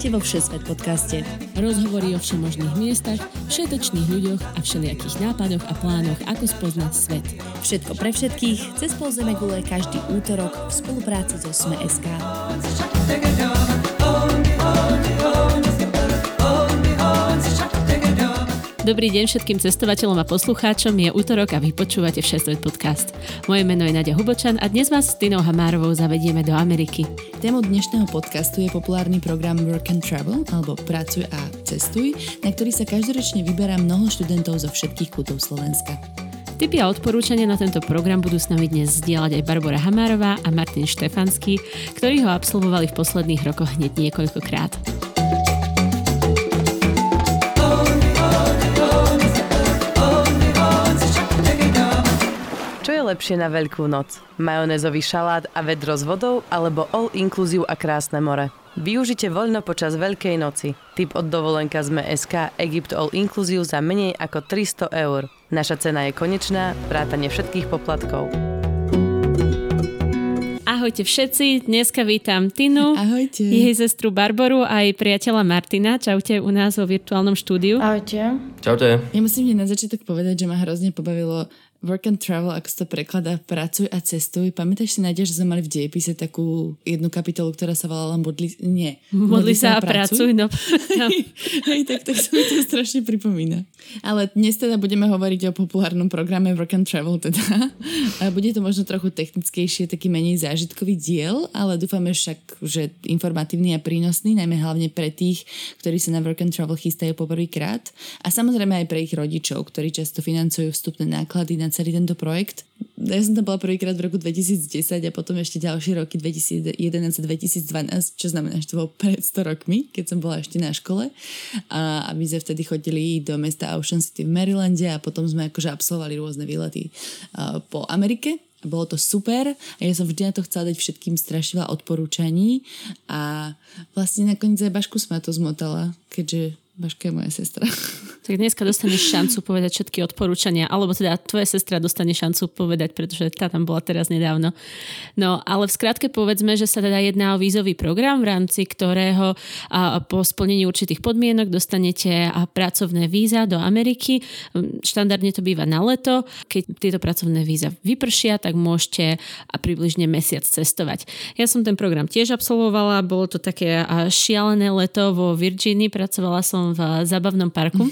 Vítajte vo Všesvet podcaste. Rozhovory o všemožných miestach, všetečných ľuďoch a všelijakých nápadoch a plánoch, ako spoznať svet. Všetko pre všetkých, cez pol gule každý útorok v spolupráci so Sme.sk. Dobrý deň všetkým cestovateľom a poslucháčom, je útorok a vy počúvate Všesvet podcast. Moje meno je Nadia Hubočan a dnes vás s Tinou Hamárovou zavedieme do Ameriky. Témou dnešného podcastu je populárny program Work and Travel, alebo Pracuj a cestuj, na ktorý sa každoročne vyberá mnoho študentov zo všetkých kútov Slovenska. Tipy a odporúčania na tento program budú s nami dnes zdieľať aj Barbara Hamárová a Martin Štefanský, ktorí ho absolvovali v posledných rokoch hneď niekoľkokrát. Lepšie na Veľkú noc? Majonézový šalát a vedro s vodou alebo all inclusive a krásne more? Využite voľno počas Veľkej noci. Typ od dovolenka sme SK Egypt All Inclusive za menej ako 300 eur. Naša cena je konečná, vrátane všetkých poplatkov. Ahojte všetci, dneska vítam Tinu, Ahojte. jej sestru Barboru a aj priateľa Martina. Čaute u nás vo virtuálnom štúdiu. Ahojte. Čaute. Ja musím hneď na začiatok povedať, že ma hrozne pobavilo Work and travel, ako sa to prekladá, pracuj a cestuj. Pamätáš si, Nadia, že sme mali v dejepise takú jednu kapitolu, ktorá sa volala Modli... Nie. Modli, Modli sa a pracuj. pracuj no. Hej, tak, tak sa mi to strašne pripomína. Ale dnes teda budeme hovoriť o populárnom programe Work and Travel teda. A bude to možno trochu technickejšie, taký menej zážitkový diel, ale dúfame však, že informatívny a prínosný, najmä hlavne pre tých, ktorí sa na Work and Travel chystajú poprvýkrát. A samozrejme aj pre ich rodičov, ktorí často financujú vstupné náklady na celý tento projekt. Ja som tam bola prvýkrát v roku 2010 a potom ešte ďalšie roky 2011 a 2012, čo znamená, že to bolo pred 100 rokmi, keď som bola ešte na škole. A, a my sme vtedy chodili do mesta Ocean City v Marylande a potom sme akože absolvovali rôzne výlety uh, po Amerike bolo to super a ja som vždy na to chcela dať všetkým strašne odporúčaní a vlastne nakoniec aj Bašku sme to zmotala, keďže Baška je moja sestra. Tak dneska dostaneš šancu povedať všetky odporúčania, alebo teda tvoja sestra dostane šancu povedať, pretože tá tam bola teraz nedávno. No, ale v skratke povedzme, že sa teda jedná o vízový program, v rámci ktorého a, po splnení určitých podmienok dostanete a pracovné víza do Ameriky. Štandardne to býva na leto. Keď tieto pracovné víza vypršia, tak môžete a približne mesiac cestovať. Ja som ten program tiež absolvovala, bolo to také šialené leto vo Virginii, pracovala som v zábavnom parku.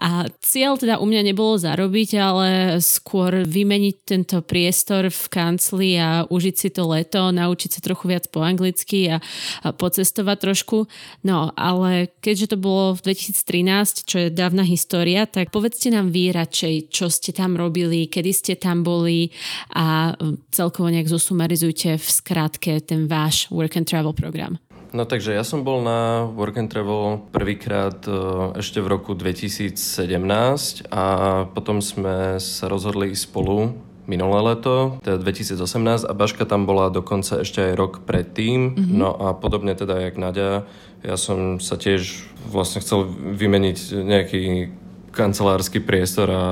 A cieľ teda u mňa nebolo zarobiť, ale skôr vymeniť tento priestor v kancli a užiť si to leto, naučiť sa trochu viac po anglicky a, a pocestovať trošku. No, ale keďže to bolo v 2013, čo je dávna história, tak povedzte nám vy radšej, čo ste tam robili, kedy ste tam boli a celkovo nejak zosumarizujte v skratke ten váš work and travel program. No takže ja som bol na Work and Travel prvýkrát e, ešte v roku 2017 a potom sme sa rozhodli ísť spolu minulé leto, teda 2018 a Baška tam bola dokonca ešte aj rok predtým. Mm-hmm. No a podobne teda jak Nadia, ja som sa tiež vlastne chcel vymeniť nejaký kancelársky priestor a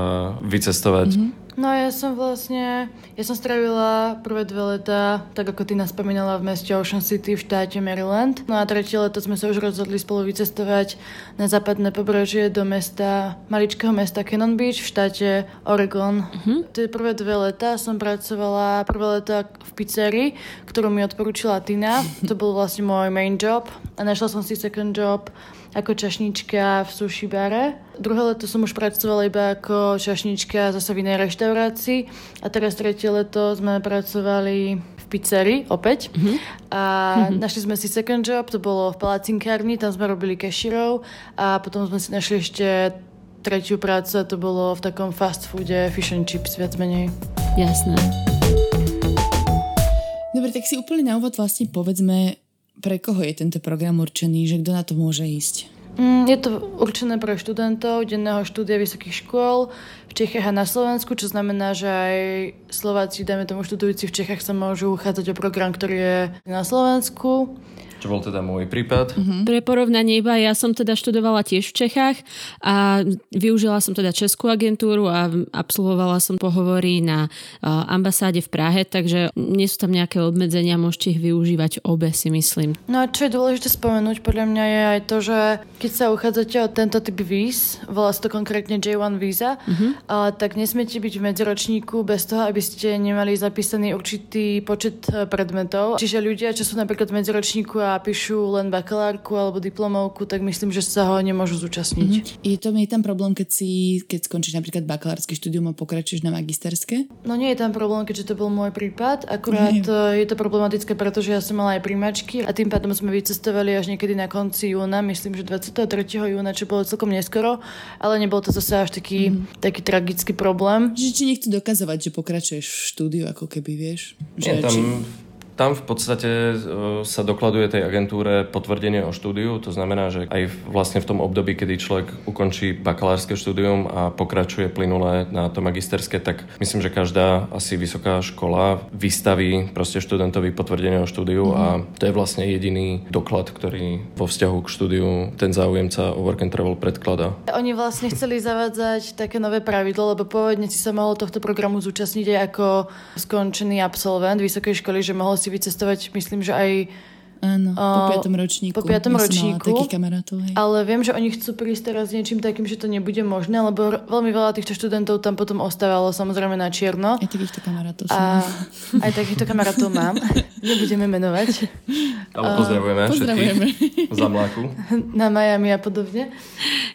vycestovať. Mm-hmm. No ja som vlastne, ja som strávila prvé dve leta, tak ako ty nás spomínala, v meste Ocean City v štáte Maryland. No a tretie leto sme sa už rozhodli spolu vycestovať na západné pobrežie do mesta, maličkého mesta Cannon Beach v štáte Oregon. Uh-huh. Tie prvé dve leta som pracovala, prvé leta v pizzerii, ktorú mi odporúčila Tina. To bol vlastne môj main job a našla som si second job ako čašnička v sushi bare. Druhé leto som už pracovala iba ako čašnička zase v inej reštaurácii a teraz tretie leto sme pracovali v pizzerii opäť mm-hmm. a mm-hmm. našli sme si second job, to bolo v palacinkárni, tam sme robili keširov a potom sme si našli ešte tretiu prácu a to bolo v takom fast foode fish and chips viac menej. Jasné. Dobre, tak si úplne na úvod vlastne povedzme, pre koho je tento program určený, že kto na to môže ísť? Mm, je to určené pre študentov denného štúdia vysokých škôl v Čechách a na Slovensku, čo znamená, že aj Slováci, dajme tomu študujúci v Čechách, sa môžu uchádzať o program, ktorý je na Slovensku. Čo bol teda môj prípad. Mm-hmm. Pre porovnanie iba, ja som teda študovala tiež v Čechách a využila som teda Českú agentúru a absolvovala som pohovory na ambasáde v Prahe, takže nie sú tam nejaké obmedzenia, môžete ich využívať obe, si myslím. No a čo je dôležité spomenúť, podľa mňa je aj to, že keď sa uchádzate o tento typ víz, volá sa to konkrétne J1 víza, mm-hmm. a, tak nesmiete byť v medziročníku bez toho, aby ste nemali zapísaný určitý počet e, predmetov. Čiže ľudia, čo sú napríklad v medziročníku a píšu len bakalárku alebo diplomovku, tak myslím, že sa ho nemôžu zúčastniť. Mm-hmm. Je, to, je tam problém, keď si, keď skončíš napríklad bakalárske štúdium a pokračuješ na magisterské? No nie je tam problém, keďže to bol môj prípad. Akurát nie. je to problematické, pretože ja som mala aj príjmačky a tým pádom sme vycestovali až niekedy na konci júna, myslím, že 23. júna, čo bolo celkom neskoro, ale nebol to zase až taký, mm. taký tragický problém. Že či nechcú dokazovať, že pokračuješ v štúdiu, ako keby vieš. Že nie, tam... Či tam v podstate e, sa dokladuje tej agentúre potvrdenie o štúdiu, to znamená, že aj vlastne v tom období, kedy človek ukončí bakalárske štúdium a pokračuje plynule na to magisterské, tak myslím, že každá asi vysoká škola vystaví proste študentovi potvrdenie o štúdiu mm-hmm. a to je vlastne jediný doklad, ktorý vo vzťahu k štúdiu ten záujemca o work and travel predkladá. Oni vlastne chceli zavádzať také nové pravidlo, lebo pôvodne si sa mohol tohto programu zúčastniť aj ako skončený absolvent vysokej školy, že mohol si vycestovať, myslím, že aj Áno, po piatom ročníku. Po piatom ročníku. Takých kamarátov, hej. Ale viem, že oni chcú prísť teraz s niečím takým, že to nebude možné, lebo veľmi veľa týchto študentov tam potom ostávalo samozrejme na čierno. Aj takýchto kamarátov A aj takýchto kamarátov mám. Nebudeme menovať. Ale pozdravujeme, pozdravujeme. všetkých za mláku. Na Miami a podobne.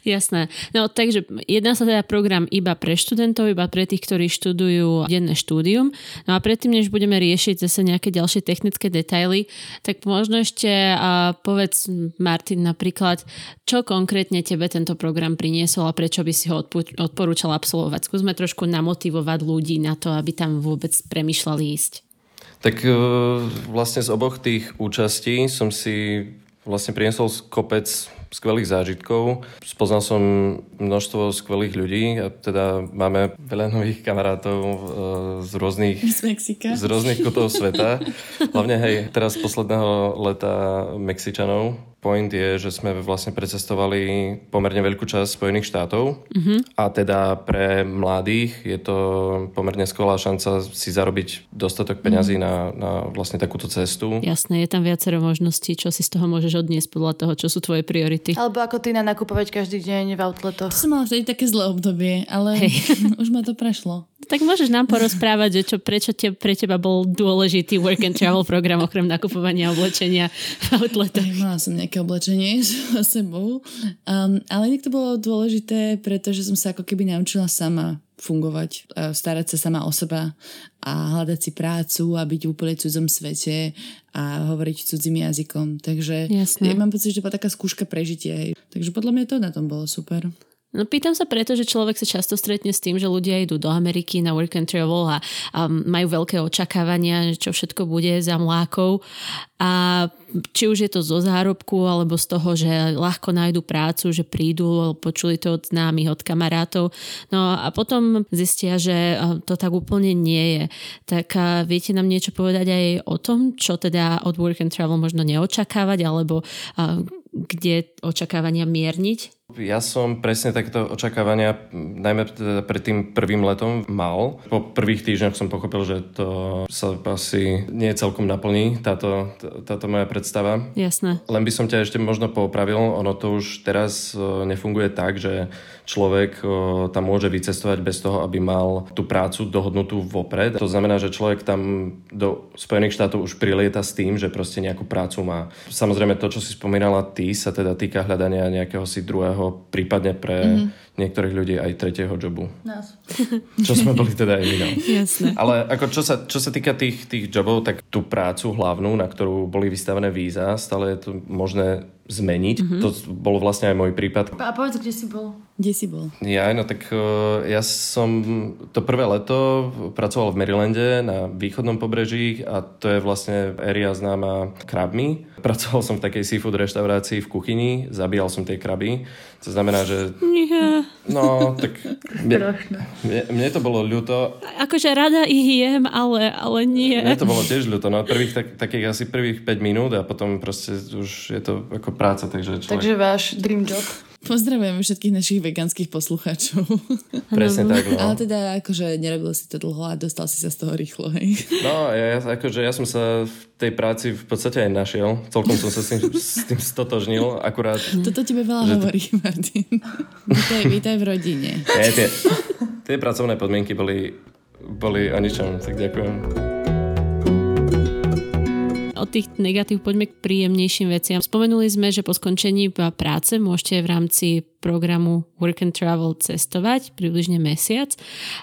Jasné. No takže jedná sa teda program iba pre študentov, iba pre tých, ktorí študujú denné štúdium. No a predtým, než budeme riešiť zase nejaké ďalšie technické detaily, tak možno ešte a povedz, Martin, napríklad, čo konkrétne tebe tento program priniesol a prečo by si ho odporúčal absolvovať? Skúsme trošku namotivovať ľudí na to, aby tam vôbec premyšľali ísť. Tak e, vlastne z oboch tých účastí som si vlastne priniesol kopec skvelých zážitkov. Spoznal som množstvo skvelých ľudí a teda máme veľa nových kamarátov e, z rôznych, z, Mexika. z rôznych kutov sveta. Hlavne hej, teraz posledného leta Mexičanov point je, že sme vlastne precestovali pomerne veľkú časť Spojených štátov mm-hmm. a teda pre mladých je to pomerne skvelá šanca si zarobiť dostatok peňazí mm-hmm. na, na vlastne takúto cestu. Jasné, je tam viacero možností, čo si z toho môžeš odniesť podľa toho, čo sú tvoje priority. Alebo ako ty na nakupovať každý deň v outletoch. To som mala vtedy také zlé obdobie, ale hey. už ma to prešlo. Tak môžeš nám porozprávať, že čo, prečo te, pre teba bol dôležitý work and travel program okrem nakupovania oblečenia v outletoch. Mala som nejaké oblečenie so sebou, um, ale inak to bolo dôležité, pretože som sa ako keby naučila sama fungovať, starať sa sama o seba a hľadať si prácu a byť v úplne cudzom svete a hovoriť cudzím jazykom. Takže Jasne. ja mám pocit, že to bola taká skúška prežitia. Takže podľa mňa to na tom bolo super. No pýtam sa preto, že človek sa často stretne s tým, že ľudia idú do Ameriky na work and travel a, a majú veľké očakávania, čo všetko bude za mlákov a či už je to zo zárobku alebo z toho, že ľahko nájdu prácu, že prídu, počuli to od známych, od kamarátov. No a potom zistia, že to tak úplne nie je. Tak viete nám niečo povedať aj o tom, čo teda od work and travel možno neočakávať alebo kde očakávania mierniť? Ja som presne takéto očakávania, najmä teda pred tým prvým letom mal. Po prvých týždňoch som pochopil, že to sa asi nie celkom naplní, táto, táto moja predstava. Jasné. Len by som ťa ešte možno popravil, ono to už teraz e, nefunguje tak, že človek e, tam môže vycestovať bez toho, aby mal tú prácu dohodnutú vopred. To znamená, že človek tam do Spojených štátov už prilieta s tým, že proste nejakú prácu má. Samozrejme to, čo si spomínala ty, sa teda týka hľadania nejakého si druhého druhého, prípadne pre mm-hmm. Niektorých ľudí aj tretieho jobu. Nás. Čo sme boli teda aj my. No. Ale ako čo sa, čo sa týka tých, tých jobov, tak tú prácu hlavnú, na ktorú boli vystavené víza, stále je to možné zmeniť. Mm-hmm. To bol vlastne aj môj prípad. A povedz, kde si bol? Kde si bol? Ja, no tak uh, ja som to prvé leto pracoval v Marylande na východnom pobreží a to je vlastne area známa krabmi. Pracoval som v takej seafood reštaurácii v kuchyni, zabíjal som tie kraby. To znamená, že... Nie. No, tak... Mne, mne, mne to bolo ľúto. Akože rada ich jem, ale, ale nie. Mne to bolo tiež ľúto. No, prvých, tak, takých asi prvých 5 minút a potom proste už je to ako práca, takže človek... Takže váš dream job. Pozdravujeme všetkých našich veganských poslucháčov. Presne tak, no. Ale teda akože nerobil si to dlho a dostal si sa z toho rýchlo, hej. No, ja, akože ja som sa v tej práci v podstate aj našiel. Celkom som sa s tým, s tým stotožnil, akurát... Toto tebe veľa Že to- hovorí, Martin. Vítaj, vítaj v rodine. Nie, tie, tie pracovné podmienky boli, boli o ničom, tak ďakujem. Od tých negatív poďme k príjemnejším veciam. Spomenuli sme, že po skončení práce môžete v rámci programu Work and Travel cestovať približne mesiac.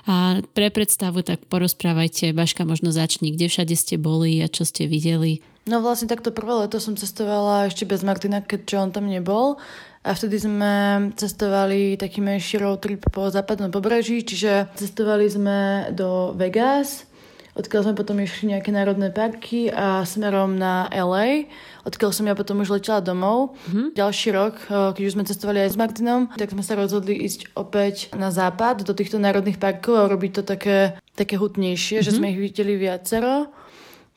A pre predstavu tak porozprávajte, Baška možno začni, kde všade ste boli a čo ste videli. No vlastne takto prvé leto som cestovala ešte bez Martina, keďže on tam nebol. A vtedy sme cestovali taký menší road trip po západnom pobreží, čiže cestovali sme do Vegas, odkiaľ sme potom išli nejaké národné parky a smerom na LA, odkiaľ som ja potom už letela domov. Mm-hmm. Ďalší rok, eh, keď už sme cestovali aj s Martinom, tak sme sa rozhodli ísť opäť na západ do týchto národných parkov a robiť to také, také hutnejšie, mm-hmm. že sme ich videli viacero.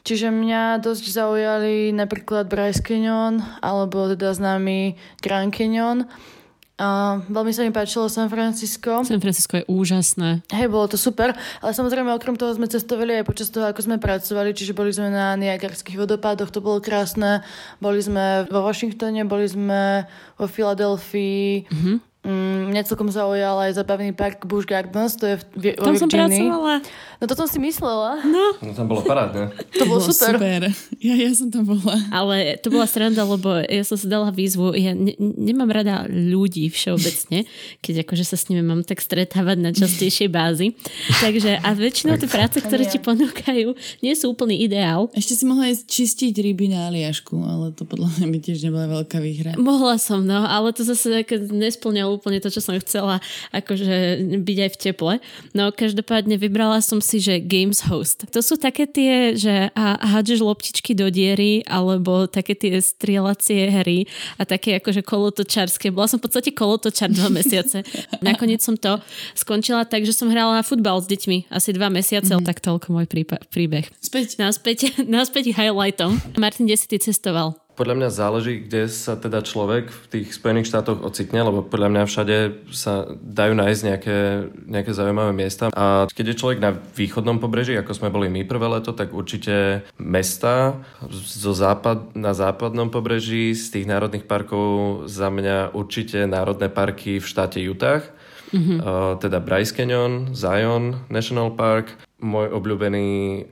Čiže mňa dosť zaujali napríklad Bryce Canyon, alebo teda známy Grand Canyon. A veľmi sa mi páčilo San Francisco. San Francisco je úžasné. Hej, bolo to super, ale samozrejme okrem toho sme cestovali aj počas toho, ako sme pracovali, čiže boli sme na Niagarských vodopádoch, to bolo krásne. Boli sme vo Washingtone, boli sme vo Filadelfii. Mm-hmm. Mm, mňa celkom zaujal aj zabavný park Busch Gardens, to je v, vo Tam som pracovala. No to som si myslela. No, No tam bolo parádne. To bolo super. super. Ja, ja som tam bola. ale to bola sranda, lebo ja som si dala výzvu, ja ne, nemám rada ľudí všeobecne, keď akože sa s nimi mám tak stretávať na častejšej bázi. Takže a väčšinou tie práce, ktoré ti ponúkajú, nie sú úplný ideál. Ešte si mohla ísť čistiť ryby na Aliašku, ale to podľa mňa by tiež nebola veľká výhra. Mohla som, no, ale to zase tak nesplňalo úplne to, čo som chcela, akože byť aj v teple. No, každopádne vybrala som si, že Games Host. To sú také tie, že a, hádžeš loptičky do diery, alebo také tie strieľacie hry a také akože kolotočárske. Bola som v podstate kolotočár dva mesiace. Nakoniec som to skončila tak, že som hrala futbal s deťmi asi dva mesiace, mm. tak toľko môj prípa- príbeh. Späť. Naspäť, naspäť highlightom. Martin, kde si ty cestoval? Podľa mňa záleží, kde sa teda človek v tých Spojených štátoch ocitne, lebo podľa mňa všade sa dajú nájsť nejaké, nejaké zaujímavé miesta. A keď je človek na východnom pobreží, ako sme boli my prvé leto, tak určite mesta zo západ, na západnom pobreží z tých národných parkov za mňa určite národné parky v štáte Utah. Mm-hmm. Uh, teda Bryce Canyon, Zion National Park. Môj obľúbený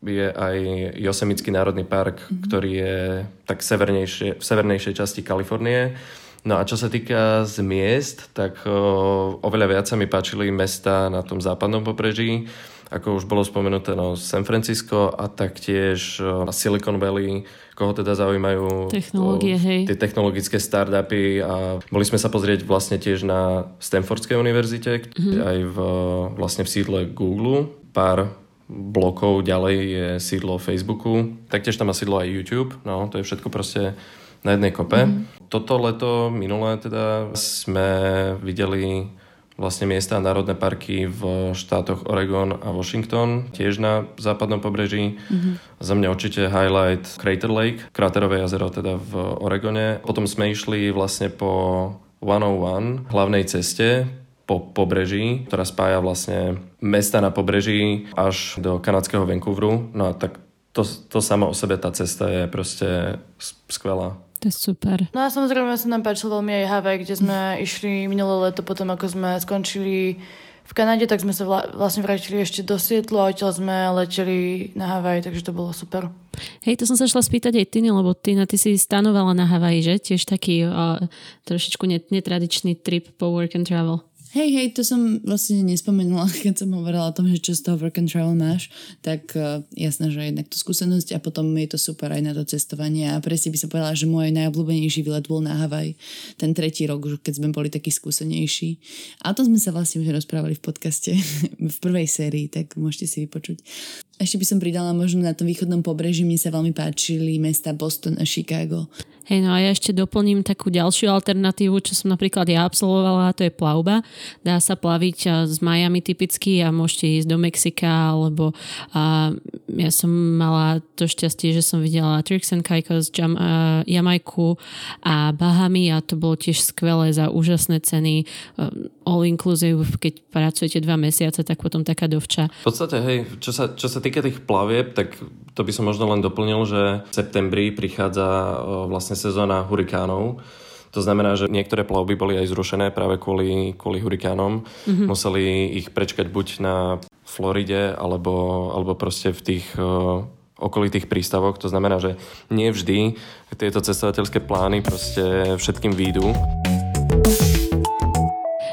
je aj Yosemitecký národný park, mm-hmm. ktorý je tak severnejšie, v severnejšej časti Kalifornie. No a čo sa týka z miest, tak o, oveľa viac sa mi páčili mesta na tom západnom pobreží, ako už bolo spomenuté, no San Francisco a taktiež o, Silicon Valley, koho teda zaujímajú Technológie, hej. tie technologické startupy a boli sme sa pozrieť vlastne tiež na Stanfordskej univerzite, mm-hmm. aj v, vlastne v sídle Google. Pár blokov ďalej je sídlo Facebooku. Taktiež tam má sídlo aj YouTube. No, to je všetko proste na jednej kope. Mm. Toto leto, minulé teda, sme videli vlastne miesta a národné parky v štátoch Oregon a Washington, tiež na západnom pobreží. Mm-hmm. Za mňa určite highlight Crater Lake, kráterové jazero teda v Oregone. Potom sme išli vlastne po 101, hlavnej ceste po pobreží, ktorá spája vlastne mesta na pobreží až do kanadského Vancouveru. No a tak to, to samo o sebe, tá cesta je proste skvelá. To je super. No a samozrejme sa nám páčilo veľmi aj Havaj, kde sme išli minulé leto potom, ako sme skončili v Kanade, tak sme sa vla- vlastne vrátili ešte do Sietlu a odtiaľ sme leteli na Havaj, takže to bolo super. Hej, to som sa šla spýtať aj Tiny, lebo Tina, ty si stanovala na Havaji, že? Tiež taký uh, trošičku net- netradičný trip po work and travel. Hej, hej, to som vlastne nespomenula, keď som hovorila o tom, že čo z toho work and travel máš, tak uh, jasné, že jednak tú skúsenosť a potom je to super aj na to cestovanie a presne by som povedala, že môj najobľúbenejší výlet bol na Havaj ten tretí rok, keď sme boli takí skúsenejší. A o tom sme sa vlastne už rozprávali v podcaste v prvej sérii, tak môžete si vypočuť. Ešte by som pridala možno na tom východnom pobreží, mne sa veľmi páčili mesta Boston a Chicago. Hej, no a ja ešte doplním takú ďalšiu alternatívu, čo som napríklad ja absolvovala, a to je plavba. Dá sa plaviť s Miami typicky a môžete ísť do Mexika, alebo a ja som mala to šťastie, že som videla Turks and Caicos, Jam, uh, Jamajku a Bahamy a to bolo tiež skvelé za úžasné ceny. Um, all inclusive, keď pracujete dva mesiace, tak potom taká dovča. V podstate, hej, čo sa, čo sa týka tých plavieb, tak to by som možno len doplnil, že v septembri prichádza vlastne sezóna hurikánov. To znamená, že niektoré plavby boli aj zrušené práve kvôli, kvôli hurikánom. Mm-hmm. Museli ich prečkať buď na Floride, alebo, alebo proste v tých uh, okolitých prístavoch. To znamená, že nie vždy tieto cestovateľské plány proste všetkým výjdu.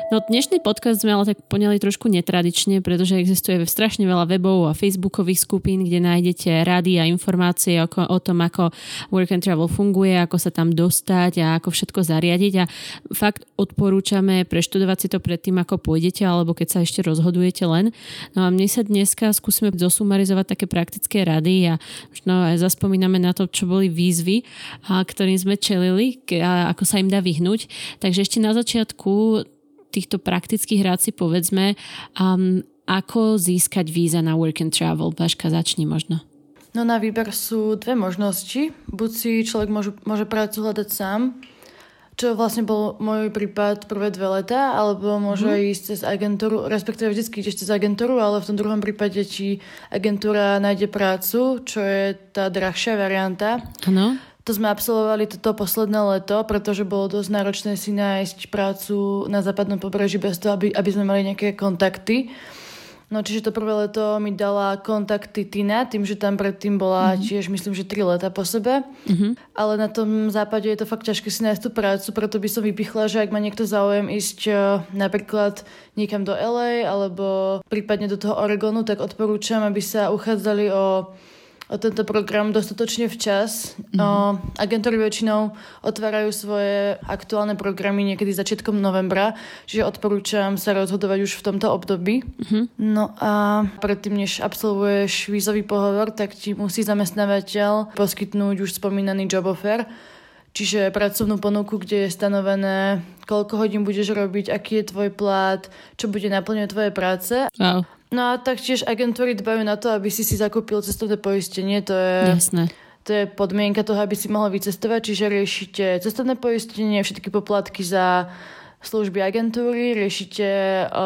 No dnešný podcast sme ale tak poňali trošku netradične, pretože existuje strašne veľa webov a facebookových skupín, kde nájdete rady a informácie o, o tom, ako work and travel funguje, ako sa tam dostať a ako všetko zariadiť a fakt odporúčame preštudovať si to predtým, ako pôjdete alebo keď sa ešte rozhodujete len. No a mne sa dneska skúsime zosumarizovať také praktické rady a možno aj zaspomíname na to, čo boli výzvy, a ktorým sme čelili a ako sa im dá vyhnúť. Takže ešte na začiatku týchto praktických rád si povedzme, um, ako získať víza na work and travel. Baška, začni možno. No na výber sú dve možnosti. Buď si človek môže, môže prácu hľadať sám, čo vlastne bol môj prípad prvé dve leta, alebo môže mm. ísť cez agentúru, respektíve vždy ideš cez agentúru, ale v tom druhom prípade či agentúra nájde prácu, čo je tá drahšia varianta. Áno. To sme absolvovali toto posledné leto, pretože bolo dosť náročné si nájsť prácu na západnom pobreží bez toho, aby, aby sme mali nejaké kontakty. No čiže to prvé leto mi dala kontakty Tina, tým, že tam predtým bola mm-hmm. tiež myslím, že 3 leta po sebe. Mm-hmm. Ale na tom západe je to fakt ťažké si nájsť tú prácu, preto by som vypichla, že ak má niekto záujem ísť uh, napríklad niekam do LA alebo prípadne do toho Oregonu, tak odporúčam, aby sa uchádzali o tento program dostatočne včas. Mm-hmm. O, agentúry väčšinou otvárajú svoje aktuálne programy niekedy začiatkom novembra, čiže odporúčam sa rozhodovať už v tomto období. Mm-hmm. No a predtým, než absolvuješ vízový pohovor, tak ti musí zamestnávateľ poskytnúť už spomínaný job offer, čiže pracovnú ponuku, kde je stanovené, koľko hodín budeš robiť, aký je tvoj plat, čo bude naplňovať tvoje práce. Wow. No a taktiež agentúry dbajú na to, aby si si zakúpil cestovné poistenie. To je, Jasné. To je podmienka toho, aby si mohla vycestovať, čiže riešite cestovné poistenie, všetky poplatky za služby agentúry, riešite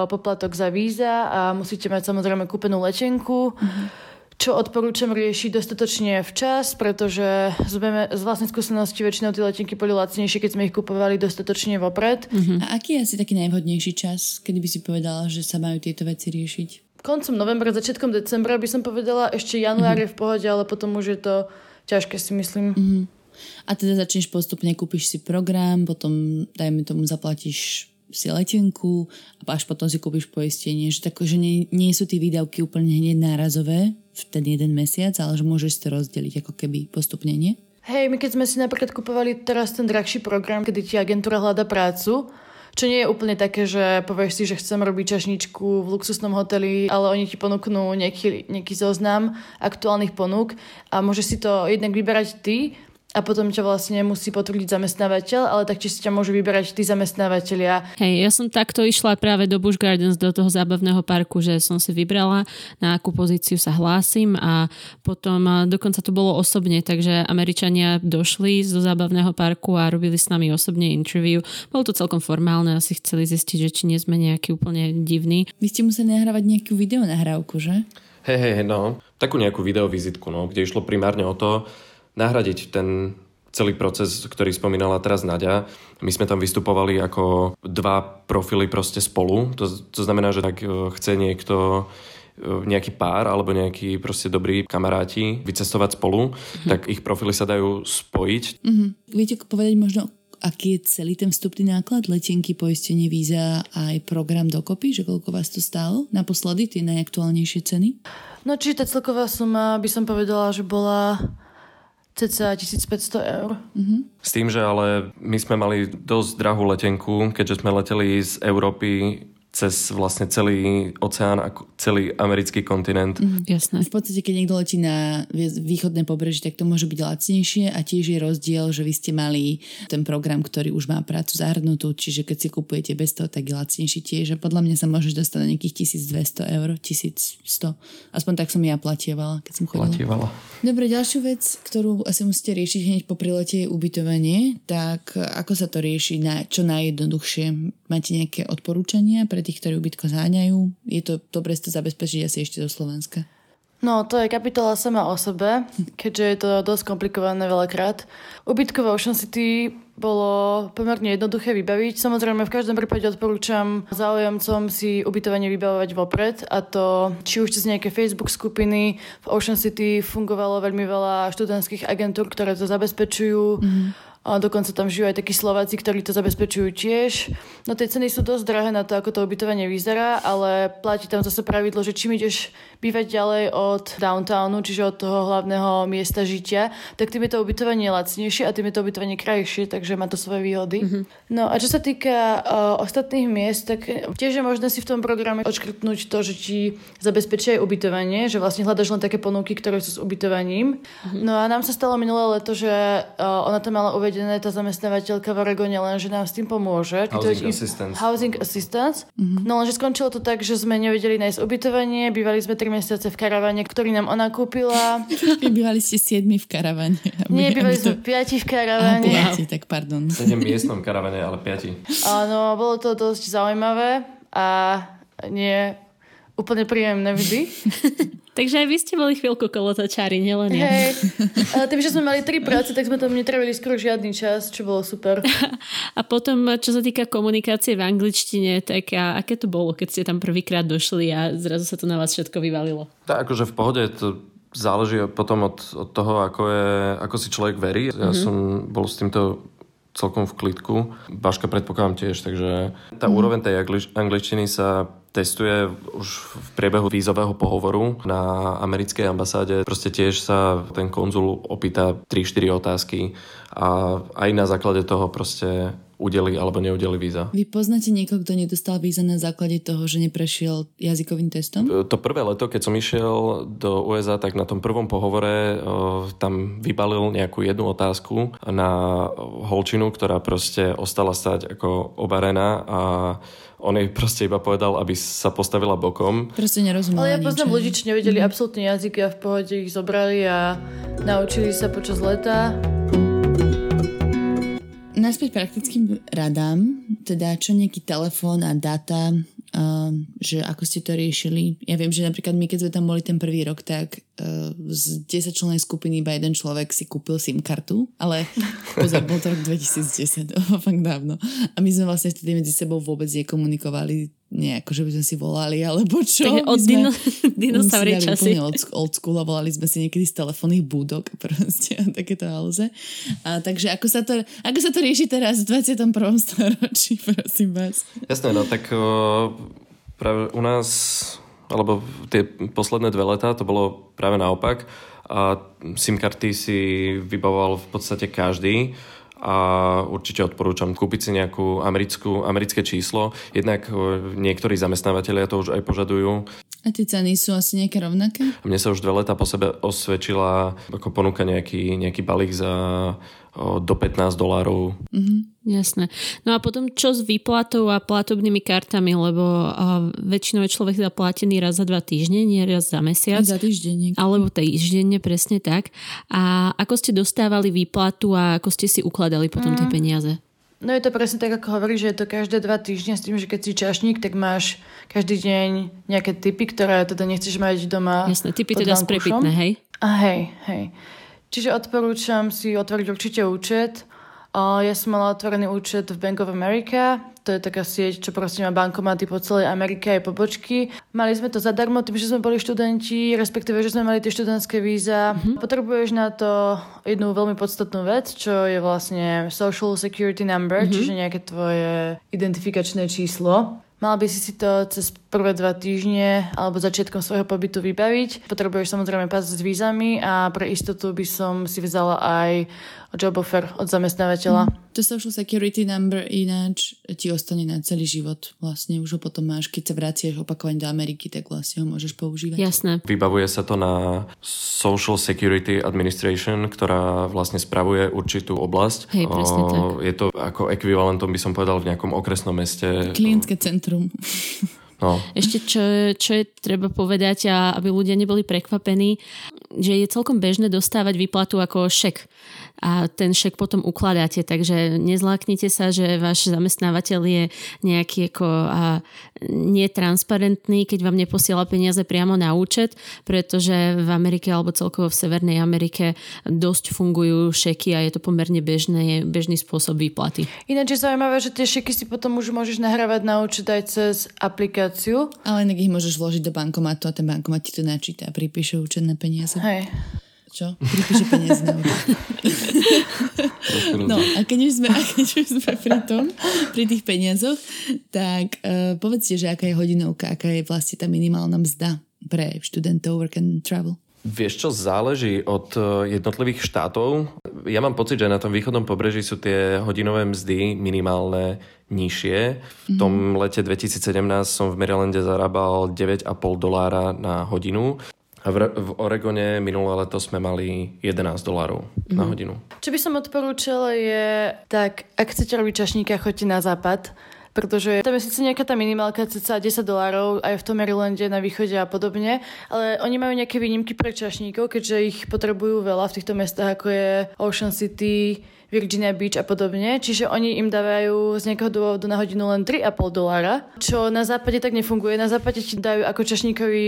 poplatok za víza a musíte mať samozrejme kúpenú letenku. Mm-hmm čo odporúčam riešiť dostatočne včas, pretože z, z vlastnej skúsenosti väčšinou tie letenky boli lacnejšie, keď sme ich kupovali dostatočne vopred. Uh-huh. A aký je asi taký najvhodnejší čas, kedy by si povedala, že sa majú tieto veci riešiť? Koncom novembra, začiatkom decembra by som povedala, ešte január mm-hmm. je v pohode, ale potom už je to ťažké si myslím. Mm-hmm. A teda začneš postupne, kúpiš si program, potom dajme tomu zaplatíš si letenku a až potom si kúpiš poistenie, že, tako, že nie, nie sú tie výdavky úplne hneď nárazové v ten jeden mesiac, ale že môžeš to rozdeliť ako keby postupne, nie? Hej, my keď sme si napríklad kupovali teraz ten drahší program, kedy ti agentúra hľada prácu, čo nie je úplne také, že povieš si, že chcem robiť čašničku v luxusnom hoteli, ale oni ti ponúknú nejaký, nejaký zoznam aktuálnych ponúk a môžeš si to jednak vyberať ty a potom ťa vlastne musí potvrdiť zamestnávateľ, ale taktiež si ťa môžu vyberať tí zamestnávateľia. Hej, ja som takto išla práve do Bush Gardens, do toho zábavného parku, že som si vybrala, na akú pozíciu sa hlásim a potom a dokonca to bolo osobne, takže Američania došli zo zábavného parku a robili s nami osobne interview. Bolo to celkom formálne, asi chceli zistiť, že či nie sme nejaký úplne divný. Vy ste museli nahrávať nejakú videonahrávku, že? Hej, hej, no. Takú nejakú videovizitku, no, kde išlo primárne o to, nahradiť ten celý proces, ktorý spomínala teraz Nadia. My sme tam vystupovali ako dva profily proste spolu. To, to znamená, že tak e, chce niekto e, nejaký pár alebo nejakí proste dobrí kamaráti vycestovať spolu, mm-hmm. tak ich profily sa dajú spojiť. Mm-hmm. Viete povedať možno, aký je celý ten vstupný náklad, letenky, poistenie, víza a aj program dokopy, že koľko vás to stálo? Naposledy tie najaktuálnejšie ceny? No či tá celková suma by som povedala, že bola cca 1500 eur. Mm-hmm. S tým, že ale my sme mali dosť drahú letenku, keďže sme leteli z Európy cez vlastne celý oceán a celý americký kontinent. Mm, jasné. V podstate, keď niekto letí na východné pobrežie, tak to môže byť lacnejšie a tiež je rozdiel, že vy ste mali ten program, ktorý už má prácu zahrnutú, čiže keď si kupujete bez toho, tak je lacnejší tiež. A podľa mňa sa môžeš dostať na nejakých 1200 eur, 1100. Aspoň tak som ja platievala, keď som chodila. Platievala. Dobre, ďalšiu vec, ktorú asi musíte riešiť hneď po prilete je ubytovanie. Tak ako sa to rieši na, čo najjednoduchšie? Máte nejaké odporúčania pre tých, ktorí ubytko záňajú? Je to dobre si to zabezpečiť asi ešte do Slovenska? No, to je kapitola sama o sebe, keďže je to dosť komplikované veľakrát. Ubytko v Ocean City bolo pomerne jednoduché vybaviť. Samozrejme, v každom prípade odporúčam záujemcom si ubytovanie vybavovať vopred a to či už cez nejaké Facebook skupiny. V Ocean City fungovalo veľmi veľa študentských agentúr, ktoré to zabezpečujú. Mm-hmm a dokonca tam žijú aj takí Slováci, ktorí to zabezpečujú tiež. No tie ceny sú dosť drahé na to, ako to ubytovanie vyzerá, ale platí tam zase pravidlo, že čím ideš bývať ďalej od downtownu, čiže od toho hlavného miesta žitia, tak tým je to ubytovanie lacnejšie a tým je to ubytovanie krajšie, takže má to svoje výhody. Mm-hmm. No a čo sa týka uh, ostatných miest, tak tiež je možné si v tom programe odškrtnúť to, že ti zabezpečia aj ubytovanie, že vlastne hľadaš len také ponuky, ktoré sú s ubytovaním. Mm-hmm. No a nám sa stalo minulé leto, že uh, ona tam mala uvedené tá zamestnávateľka v Oregone len, že nám s tým pomôže. Housing assistance. Housing assistance. Mm-hmm. No lenže skončilo to tak, že sme nevedeli nájsť ubytovanie, bývali sme 3 mesiace v karavane, ktorý nám ona kúpila. bývali ste 7 v karavane. Nie, bývali sme 5 v karavane. Aha, 5, tak pardon. 7 miestnom karavane, ale 5. Áno, bolo to dosť zaujímavé a nie úplne príjemné vždy. Takže aj vy ste boli chvíľku kolo čári, nielen ja. Hej, ale tým, že sme mali tri práce, tak sme tam netravili skoro žiadny čas, čo bolo super. A potom, čo sa týka komunikácie v angličtine, tak a aké to bolo, keď ste tam prvýkrát došli a zrazu sa to na vás všetko vyvalilo? Tak akože v pohode to záleží potom od, od toho, ako, je, ako si človek verí. Ja mm-hmm. som bol s týmto celkom v klidku. Baška predpokladám tiež, takže tá mm. úroveň tej angličtiny sa testuje už v priebehu vízového pohovoru na americkej ambasáde. Proste tiež sa ten konzul opýta 3-4 otázky a aj na základe toho proste udeli alebo neudeli víza. Vy poznáte niekoho, kto nedostal víza na základe toho, že neprešiel jazykovým testom? To prvé leto, keď som išiel do USA, tak na tom prvom pohovore o, tam vybalil nejakú jednu otázku na holčinu, ktorá proste ostala stať ako obarená a on jej proste iba povedal, aby sa postavila bokom. Proste nerozumela Ale ja poznám ľudí, čo nevedeli mm. absolútne jazyky a v pohode ich zobrali a naučili sa počas leta. Naspäť praktickým radám, teda čo nejaký telefón a data, uh, že ako ste to riešili. Ja viem, že napríklad my, keď sme tam boli ten prvý rok, tak uh, z 10 člennej skupiny iba jeden človek si kúpil SIM kartu, ale pozor, bol to rok 2010, fakt dávno. A my sme vlastne vtedy medzi sebou vôbec nekomunikovali nejako, že by sme si volali, alebo čo. Tak od dino, dinosaurie časy. Old, old school a volali sme si niekedy z telefónnych búdok proste a takéto halze. A, takže ako sa, to, ako sa to rieši teraz v 21. storočí, prosím vás? Jasné, no tak o, práve u nás, alebo tie posledné dve letá to bolo práve naopak a SIM karty si vybavoval v podstate každý a určite odporúčam kúpiť si nejakú americkú, americké číslo. Jednak e, niektorí zamestnávateľia to už aj požadujú. A tie ceny sú asi nejaké rovnaké? Mne sa už dve leta po sebe osvedčila ako ponúka nejaký, nejaký balík za do 15 dolárov. Mm-hmm, jasné. No a potom čo s výplatou a platobnými kartami, lebo uh, väčšinou je človek zaplatený raz za dva týždne, nie raz za mesiac. Za týždeň. Alebo týždenne, presne tak. A ako ste dostávali výplatu a ako ste si ukladali potom mm. tie peniaze? No je to presne tak, ako hovorí, že je to každé dva týždne s tým, že keď si čašník, tak máš každý deň nejaké typy, ktoré teda nechceš mať doma Jasné, typy teda sprepitné, hej? A hej, hej. Čiže odporúčam si otvoriť určite účet. Ja som mala otvorený účet v Bank of America, to je taká sieť, čo proste má bankomaty po celej Amerike aj pobočky. Mali sme to zadarmo tým, že sme boli študenti, respektíve, že sme mali tie študentské víza. Mm-hmm. Potrebuješ na to jednu veľmi podstatnú vec, čo je vlastne Social Security Number, mm-hmm. čiže nejaké tvoje identifikačné číslo. Mala by si si to cez prvé dva týždne alebo začiatkom svojho pobytu vybaviť. Potrebuješ samozrejme pas s vízami a pre istotu by som si vzala aj job offer od zamestnávateľa. Mm. To social security number ináč ti ostane na celý život. Vlastne už ho potom máš, keď sa vraciaš opakovane do Ameriky, tak vlastne ho môžeš používať. Jasné. Vybavuje sa to na Social Security Administration, ktorá vlastne spravuje určitú oblasť. Hej, presne tak. Je to ako ekvivalentom, by som povedal, v nejakom okresnom meste. Klientské centrum. No. Ešte čo, čo je treba povedať, a aby ľudia neboli prekvapení, že je celkom bežné dostávať výplatu ako šek a ten šek potom ukladáte, takže nezláknite sa, že váš zamestnávateľ je nejaký ako a, netransparentný, keď vám neposiela peniaze priamo na účet, pretože v Amerike alebo celkovo v Severnej Amerike dosť fungujú šeky a je to pomerne bežný, bežný spôsob výplaty. Ináč je zaujímavé, že tie šeky si potom už môžeš nahrávať na účet aj cez aplikáciu. Ale inak ich môžeš vložiť do bankomatu a ten bankomat ti to načíta a pripíše účet na peniaze. Hej. Čo? Pripíše peniaze na No a keď už, sme, a keď už sme pri tom, pri tých peniazoch, tak uh, povedzte, že aká je hodinovka, aká je vlastne tá minimálna mzda pre študentov work and travel. Vieš čo, záleží od e, jednotlivých štátov. Ja mám pocit, že na tom východnom pobreží sú tie hodinové mzdy minimálne nižšie. V tom mm. lete 2017 som v Marylande zarábal 9,5 dolára na hodinu v, v Oregone minulé leto sme mali 11 dolárov mm. na mhm. hodinu. Čo by som odporúčala je, tak ak chcete robiť čašníka, choďte na západ, pretože tam je síce nejaká tá minimálka cca 10 dolárov aj v tom Marylande na východe a podobne, ale oni majú nejaké výnimky pre čašníkov, keďže ich potrebujú veľa v týchto mestách ako je Ocean City, Virginia Beach a podobne, čiže oni im dávajú z nejakého dôvodu na hodinu len 3,5 dolára, čo na západe tak nefunguje. Na západe ti dajú ako čašníkovi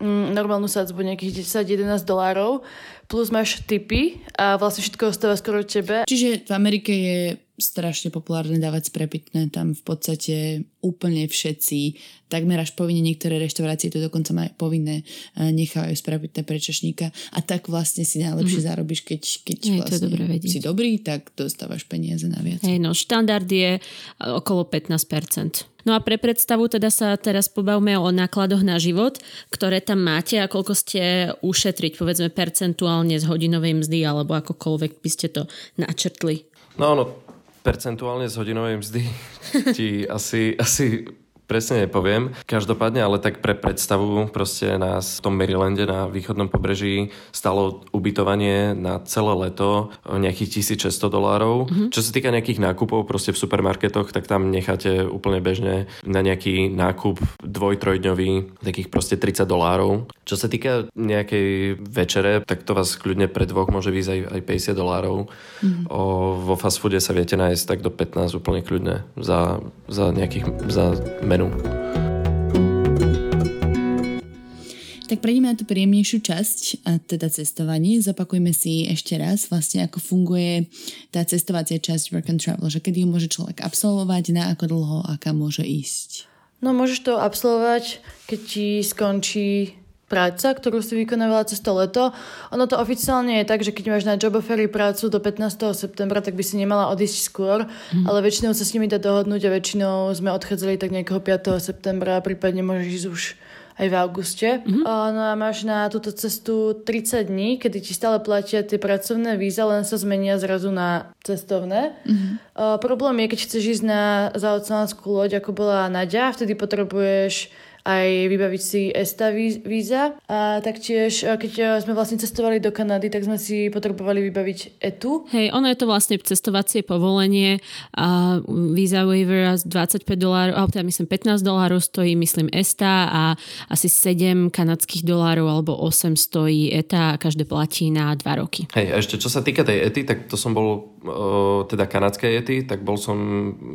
mm, normálnu sadzbu nejakých 10-11 dolárov, plus máš tipy a vlastne všetko ostáva skoro tebe. Čiže v Amerike je strašne populárne dávať sprepitné. Tam v podstate úplne všetci, takmer až povinne niektoré reštaurácie to dokonca majú povinné, e, nechávajú sprepitné pre čašníka a tak vlastne si najlepšie mm-hmm. zarobíš, keď, keď Hej, vlastne dobré si dobrý, tak dostávaš peniaze naviac. Hej, no štandard je e, okolo 15%. No a pre predstavu teda sa teraz pobavme o nákladoch na život, ktoré tam máte a koľko ste ušetriť, povedzme percentuálne z hodinovej mzdy alebo akokoľvek by ste to načrtli. No, no, percentuálne z hodinovej mzdy ti asi, asi Presne nepoviem. Každopádne, ale tak pre predstavu proste nás v tom Marylande na východnom pobreží stalo ubytovanie na celé leto nejakých 1600 dolárov. Mm-hmm. Čo sa týka nejakých nákupov proste v supermarketoch, tak tam necháte úplne bežne na nejaký nákup dvoj, trojdňový takých proste 30 dolárov. Čo sa týka nejakej večere, tak to vás kľudne pre dvoch môže výjsť aj, aj 50 dolárov. Mm-hmm. O, vo fast foode sa viete nájsť tak do 15 úplne kľudne za, za nejakých za menu. Tak prejdeme na tú príjemnejšiu časť, a teda cestovanie. Zopakujme si ešte raz vlastne, ako funguje tá cestovacia časť Work and Travel, že kedy ju môže človek absolvovať, na ako dlho a kam môže ísť. No môžeš to absolvovať, keď ti skončí práca, ktorú si vykonávala cez to leto. Ono to oficiálne je tak, že keď máš na job offery prácu do 15. septembra, tak by si nemala odísť skôr, mm. ale väčšinou sa s nimi dá dohodnúť a väčšinou sme odchádzali tak nejakého 5. septembra, prípadne môžeš ísť už aj v auguste. Mm-hmm. No a máš na túto cestu 30 dní, kedy ti stále platia tie pracovné víza, len sa zmenia zrazu na cestovné. Mm-hmm. Uh, problém je, keď chceš ísť na zaoceánskú loď, ako bola Nadia, vtedy potrebuješ aj vybaviť si ESTA víza a taktiež, keď sme vlastne cestovali do Kanady, tak sme si potrebovali vybaviť ETU. Hej, ono je to vlastne cestovacie povolenie a víza waiver 25 dolárov, alebo teda myslím 15 dolárov stojí, myslím ESTA a asi 7 kanadských dolárov alebo 8 stojí ETA a každé platí na 2 roky. Hej, a ešte čo sa týka tej ETI, tak to som bol teda kanadskej ETI, tak bol som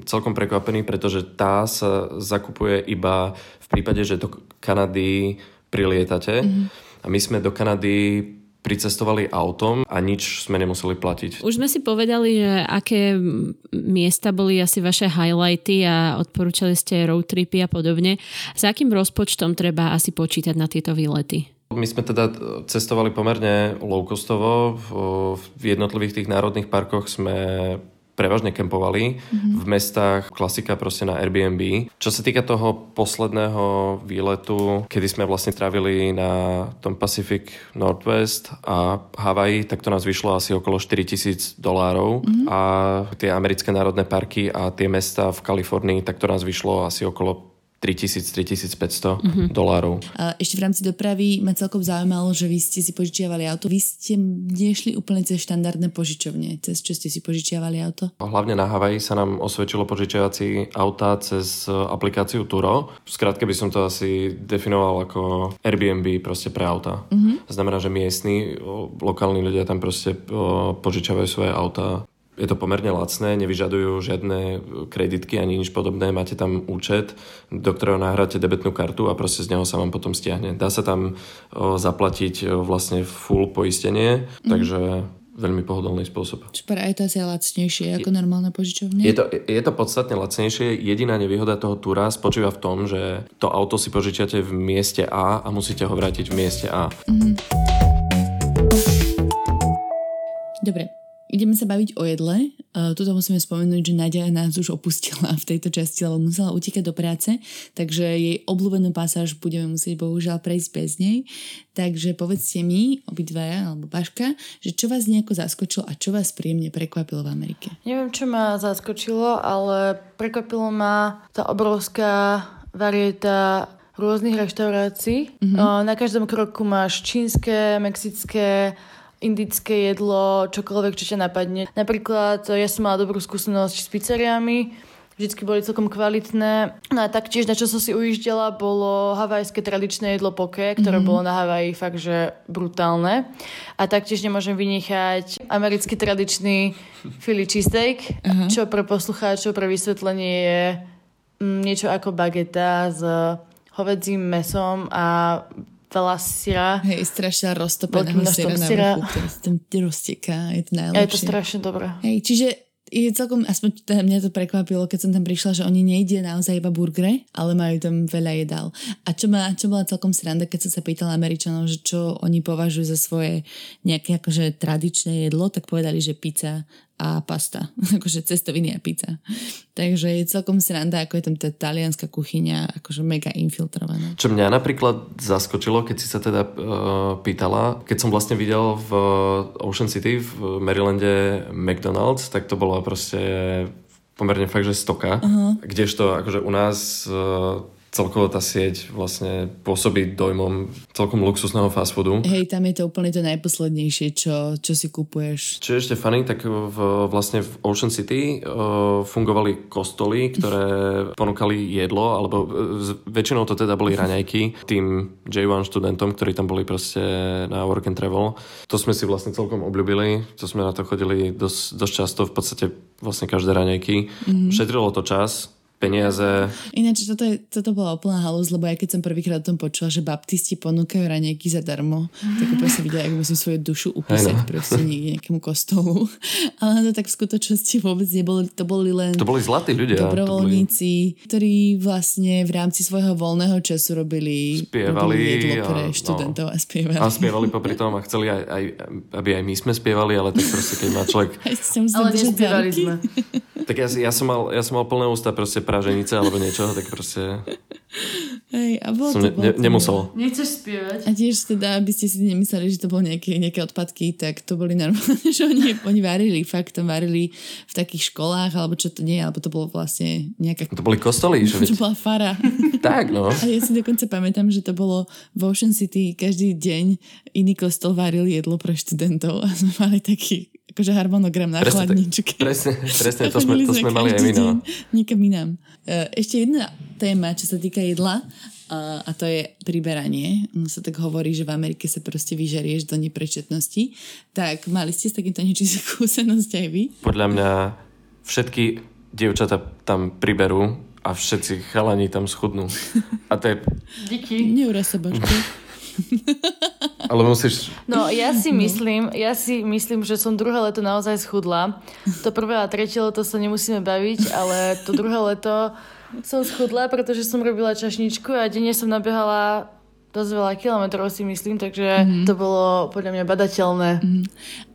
celkom prekvapený, pretože tá sa zakupuje iba v prípade, že do Kanady prilietate. Mm-hmm. A my sme do Kanady pricestovali autom a nič sme nemuseli platiť. Už sme si povedali, že aké miesta boli asi vaše highlighty a odporúčali ste road tripy a podobne. S akým rozpočtom treba asi počítať na tieto výlety? My sme teda cestovali pomerne low-costovo. V jednotlivých tých národných parkoch sme prevažne kempovali mm-hmm. v mestách, klasika proste na Airbnb. Čo sa týka toho posledného výletu, kedy sme vlastne trávili na tom Pacific Northwest a Hawaii, tak to nás vyšlo asi okolo 4000 dolárov mm-hmm. a tie americké národné parky a tie mesta v Kalifornii, tak to nás vyšlo asi okolo 3000-3500 mm-hmm. dolárov. Ešte v rámci dopravy ma celkom zaujímalo, že vy ste si požičiavali auto. Vy ste nešli úplne cez štandardné požičovne. Cez čo ste si požičiavali auto? Hlavne na Havaji sa nám osvedčilo požičiavací auta cez e, aplikáciu Turo. Skrátke by som to asi definoval ako Airbnb proste pre auta. Mm-hmm. Znamená, že miestni, lokálni ľudia tam proste požičiavajú svoje auta je to pomerne lacné, nevyžadujú žiadne kreditky ani nič podobné, máte tam účet, do ktorého nahráte debetnú kartu a proste z neho sa vám potom stiahne. Dá sa tam zaplatiť vlastne full poistenie, mm. takže veľmi pohodlný spôsob. Super, aj to asi je lacnejšie ako normálne požičovne? Je to, je to podstatne lacnejšie. Jediná nevýhoda toho túra spočíva v tom, že to auto si požičiate v mieste A a musíte ho vrátiť v mieste A. Mm. Dobre, Ideme sa baviť o jedle. Uh, tuto musíme spomenúť, že Nadia nás už opustila v tejto časti, lebo musela utekať do práce, takže jej obľúbenú pasáž budeme musieť bohužiaľ prejsť bez nej. Takže povedzte mi, obidvaja, alebo Baška, že čo vás nejako zaskočilo a čo vás príjemne prekvapilo v Amerike? Neviem, čo ma zaskočilo, ale prekvapilo ma tá obrovská varieta rôznych reštaurácií. Mm-hmm. Na každom kroku máš čínske, mexické, indické jedlo, čokoľvek, čo ťa napadne. Napríklad ja som mala dobrú skúsenosť s pizzeriami, vždycky boli celkom kvalitné. No a taktiež, na čo som si ujíždela, bolo havajské tradičné jedlo poke, ktoré mm-hmm. bolo na Havaji fakt, že brutálne. A taktiež nemôžem vynechať americký tradičný Philly cheesesteak, uh-huh. čo pre poslucháčov, pre vysvetlenie je mm, niečo ako bageta s hovedzím mesom a veľa syra. Hej, strašne roztopeného syra na vrchu, ktorý tam rozteká, je to najlepšie. Je to strašne dobré. Hej, čiže je celkom, aspoň teda mňa to prekvapilo, keď som tam prišla, že oni nejde naozaj iba burgery, ale majú tam veľa jedál. A čo, ma, čo bola celkom sranda, keď som sa pýtala Američanov, že čo oni považujú za svoje nejaké akože tradičné jedlo, tak povedali, že pizza a pasta. akože cestoviny a pizza. Takže je celkom sranda, ako je tam tá talianská kuchyňa akože mega infiltrovaná. Čo mňa napríklad zaskočilo, keď si sa teda uh, pýtala, keď som vlastne videl v Ocean City v Marylande McDonald's, tak to bolo proste pomerne fakt, že stoka. Uh-huh. Kdežto akože u nás uh, celkovo tá sieť vlastne pôsobí dojmom celkom luxusného fast foodu. Hej, tam je to úplne to najposlednejšie, čo, čo si kupuješ. Čo je ešte funny, tak v, vlastne v Ocean City uh, fungovali kostoly, ktoré ponúkali jedlo, alebo uh, väčšinou to teda boli raňajky tým J1 študentom, ktorí tam boli proste na work and travel. To sme si vlastne celkom obľúbili, to sme na to chodili dosť, dosť často, v podstate vlastne každé raňajky. Mm-hmm. Šetrilo to čas, peniaze. Ináč toto, je, toto bola úplná halus, lebo ja keď som prvýkrát o tom počula, že baptisti ponúkajú ranejky zadarmo, tak úplne som videla, ako musím svoju dušu upísať no. proste niekde nejakému kostolu. Ale to tak v skutočnosti vôbec neboli, to boli len to boli zlatí ľudia. Dobrovoľníci, boli... ktorí vlastne v rámci svojho voľného času robili, spievali robili jedlo pre a, študentov no, a spievali. A spievali popri tom a chceli aj, aj, aby aj my sme spievali, ale tak proste keď má človek... ale nespievali sme. Tak ja, ja, som mal, ja som mal plné ústa proste praženice alebo niečo, tak proste... Hej, a bolo som to, ne, ne, nemusel. Nechceš spievať? A tiež teda, aby ste si nemysleli, že to boli nejaké, nejaké odpadky, tak to boli normálne, že oni, oni varili, fakt to varili v takých školách, alebo čo to nie, alebo to bolo vlastne nejaká... To boli kostoly, že To bola fara. tak, no. A ja si dokonca pamätám, že to bolo v Ocean City každý deň iný kostol varil jedlo pre študentov a sme mali taký akože harmonogram na presne, chladničke. Presne, presne to, sme, to sme mali aj my. No. Niekam inám. E, ešte jedna téma, čo sa týka jedla, a to je priberanie. No sa tak hovorí, že v Amerike sa proste vyžerieš do neprečetnosti. Tak mali ste s takýmto niečím skúsenosť aj vy? Podľa mňa všetky dievčata tam priberú a všetci chalani tam schudnú. A to je... Díky. Neuraz sa, Ale musíš... No, ja si myslím, ja si myslím, že som druhé leto naozaj schudla. To prvé a tretie leto sa nemusíme baviť, ale to druhé leto som schudla, pretože som robila čašničku a denne som nabehala dosť veľa kilometrov si myslím, takže mm-hmm. to bolo podľa mňa badateľné. Mm-hmm.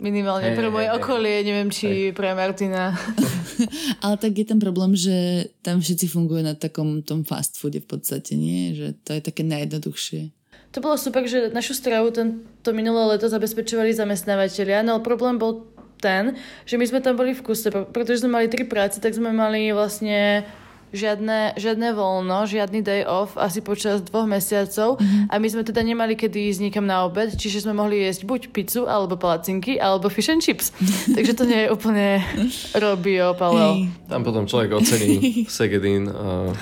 Minimálne hey, pre moje hey, okolie, hey. neviem či hey. pre Martina. Ale tak je ten problém, že tam všetci fungujú na takom tom fast foode v podstate, nie? Že to je také najjednoduchšie. To bolo super, že našu stravu tento minulé leto zabezpečovali zamestnávateľia, no problém bol ten, že my sme tam boli v kuse, pretože sme mali tri práce, tak sme mali vlastne žiadne, žiadne voľno, žiadny day off asi počas dvoch mesiacov mm-hmm. a my sme teda nemali kedy ísť nikam na obed, čiže sme mohli jesť buď pizzu, alebo palacinky, alebo fish and chips. Takže to nie je úplne robio, Pavel. Hey. Tam potom človek ocení segedín a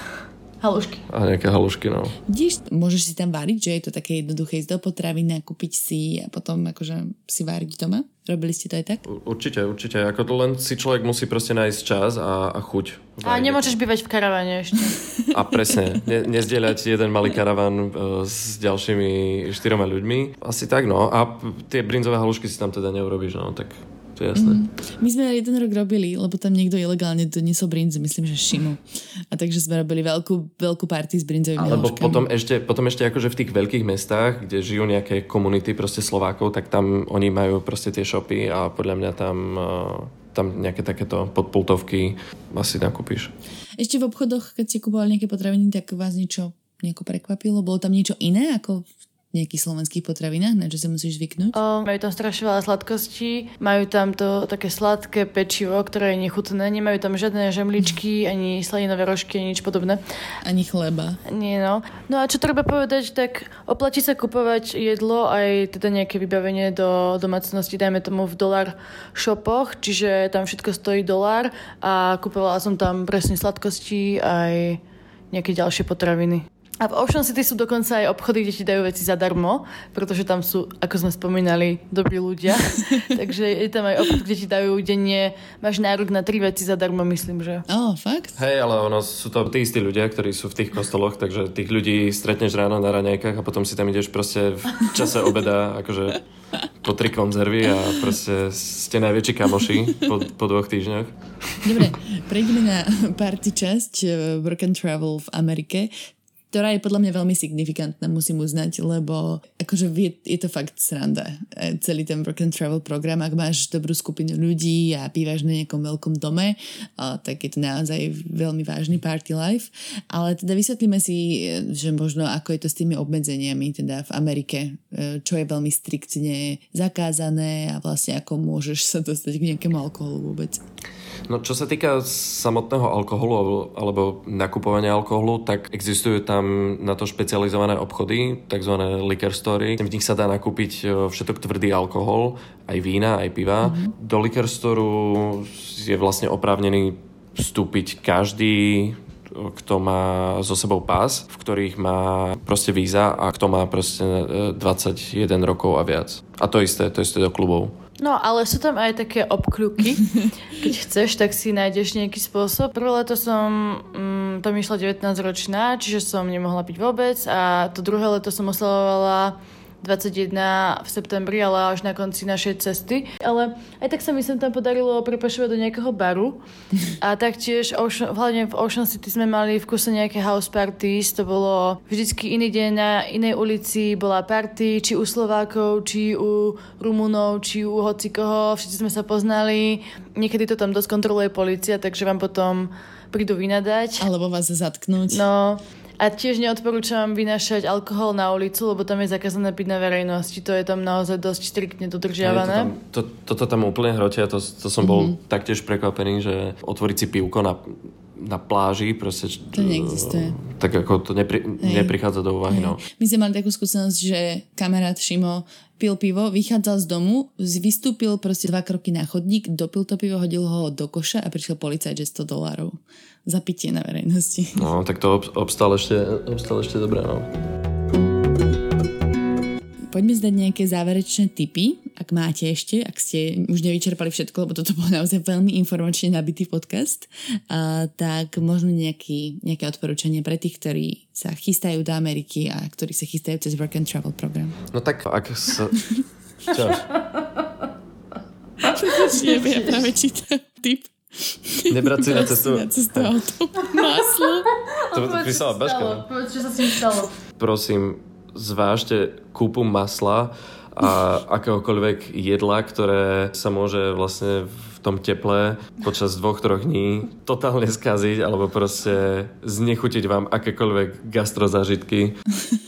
Halušky. A nejaké halušky, no. Vidíš, môžeš si tam variť, že je to také jednoduché ísť do potraviny, kúpiť si a potom akože si váriť doma? Robili ste to aj tak? Určite, určite. Ako to len si človek musí proste nájsť čas a, a chuť. A nemôžeš bývať v karavane ešte. A presne. Ne, nezdieľať jeden malý karavan uh, s ďalšími štyroma ľuďmi. Asi tak, no. A tie brinzové halušky si tam teda neurobiš, no. Tak to je jasné. Mm. My sme jeden rok robili, lebo tam niekto ilegálne doniesol brinzu, myslím, že Šimu. A takže sme robili veľkú, veľkú party s brinzovými Alebo potom ešte, potom ešte akože v tých veľkých mestách, kde žijú nejaké komunity proste Slovákov, tak tam oni majú proste tie shopy a podľa mňa tam, eh, tam nejaké takéto podpultovky asi nakúpiš. Ešte v obchodoch, keď si kupovali nejaké potraviny, tak vás niečo nejako prekvapilo? Bolo tam niečo iné ako v nejakých slovenských potravinách, na čo sa musíš zvyknúť? O, majú tam strašne veľa sladkostí, majú tam to také sladké pečivo, ktoré je nechutné, nemajú tam žiadne žemličky, ani slaninové rožky, ani nič podobné. Ani chleba. Nie, no. No a čo treba povedať, tak oplatí sa kupovať jedlo aj teda nejaké vybavenie do domácnosti, dajme tomu v dolar shopoch, čiže tam všetko stojí dolár a kupovala som tam presne sladkosti aj nejaké ďalšie potraviny. A v Ocean City sú dokonca aj obchody, kde ti dajú veci zadarmo, pretože tam sú, ako sme spomínali, dobrí ľudia. Takže je tam aj obchod, kde ti dajú denne, máš nárok na tri veci zadarmo, myslím, že. oh, fakt? Hej, ale ono sú to tí istí ľudia, ktorí sú v tých kostoloch, takže tých ľudí stretneš ráno na raňajkách a potom si tam ideš proste v čase obeda, akože po tri konzervy a proste ste najväčší kamoši po, po dvoch týždňoch. Dobre, prejdeme na party časť eh, Work and Travel v Amerike ktorá je podľa mňa veľmi signifikantná, musím uznať, lebo akože je, je to fakt sranda. E, celý ten work and travel program, ak máš dobrú skupinu ľudí a bývaš na nejakom veľkom dome, tak je to naozaj veľmi vážny party life. Ale teda vysvetlíme si, e, že možno ako je to s tými obmedzeniami teda v Amerike, e, čo je veľmi striktne zakázané a vlastne ako môžeš sa dostať k nejakému alkoholu vôbec. No čo sa týka samotného alkoholu alebo nakupovania alkoholu, tak existujú tam na to špecializované obchody, tzv. liquor story. V nich sa dá nakúpiť e, všetok tvrdý alkohol, aj vína, aj piva. Mm-hmm. Do liquor store je vlastne oprávnený vstúpiť každý kto má so sebou pás, v ktorých má proste víza a kto má proste 21 e, rokov a viac. A to isté, to isté do klubov. No, ale sú tam aj také obkľuky. Keď chceš, tak si nájdeš nejaký spôsob. Prvé leto som mm, tam išla 19 ročná, čiže som nemohla piť vôbec a to druhé leto som oslavovala 21 v septembri, ale až na konci našej cesty. Ale aj tak sa mi sem tam podarilo prepašovať do nejakého baru. A taktiež, Ocean, hlavne v Ocean City sme mali v kuse nejaké house parties. To bolo vždycky iný deň na inej ulici. Bola party, či u Slovákov, či u Rumunov, či u hocikoho. Všetci sme sa poznali. Niekedy to tam dosť kontroluje policia, takže vám potom prídu vynadať. Alebo vás zatknúť. No, a tiež neodporúčam vynášať alkohol na ulicu, lebo tam je zakázané piť na verejnosti. To je tam naozaj dosť striktne dodržiavané. To, to, toto tam úplne hrotia. To, to som bol mm-hmm. taktiež prekvapený, že otvoriť si pivko na, na pláži, proste... To neexistuje. Tak ako to nepri, neprichádza do úvahy, no. My sme mali takú skúsenosť, že kamarát Šimo pil pivo, vychádzal z domu, vystúpil proste dva kroky na chodník, dopil to pivo, hodil ho do koša a prišiel policajt, že 100 dolárov za pitie na verejnosti. No, tak to obstal ešte, obstal ešte dobré, no. Poďme zdať nejaké záverečné tipy, ak máte ešte, ak ste už nevyčerpali všetko, lebo toto bol naozaj veľmi informačne nabitý podcast, a, tak možno nejaký, nejaké odporúčanie pre tých, ktorí sa chystajú do Ameriky a ktorí sa chystajú cez Work and Travel program. No tak ak sa... Čo? ja práve čítam tip. Nebrať si na cestu. Na cestu auto. Maslo. To, to písala čo sa s ním stalo. Prosím, zvážte kúpu masla a akéhokoľvek jedla, ktoré sa môže vlastne v tom teple počas dvoch, troch dní totálne skaziť alebo proste znechutiť vám akékoľvek gastrozažitky.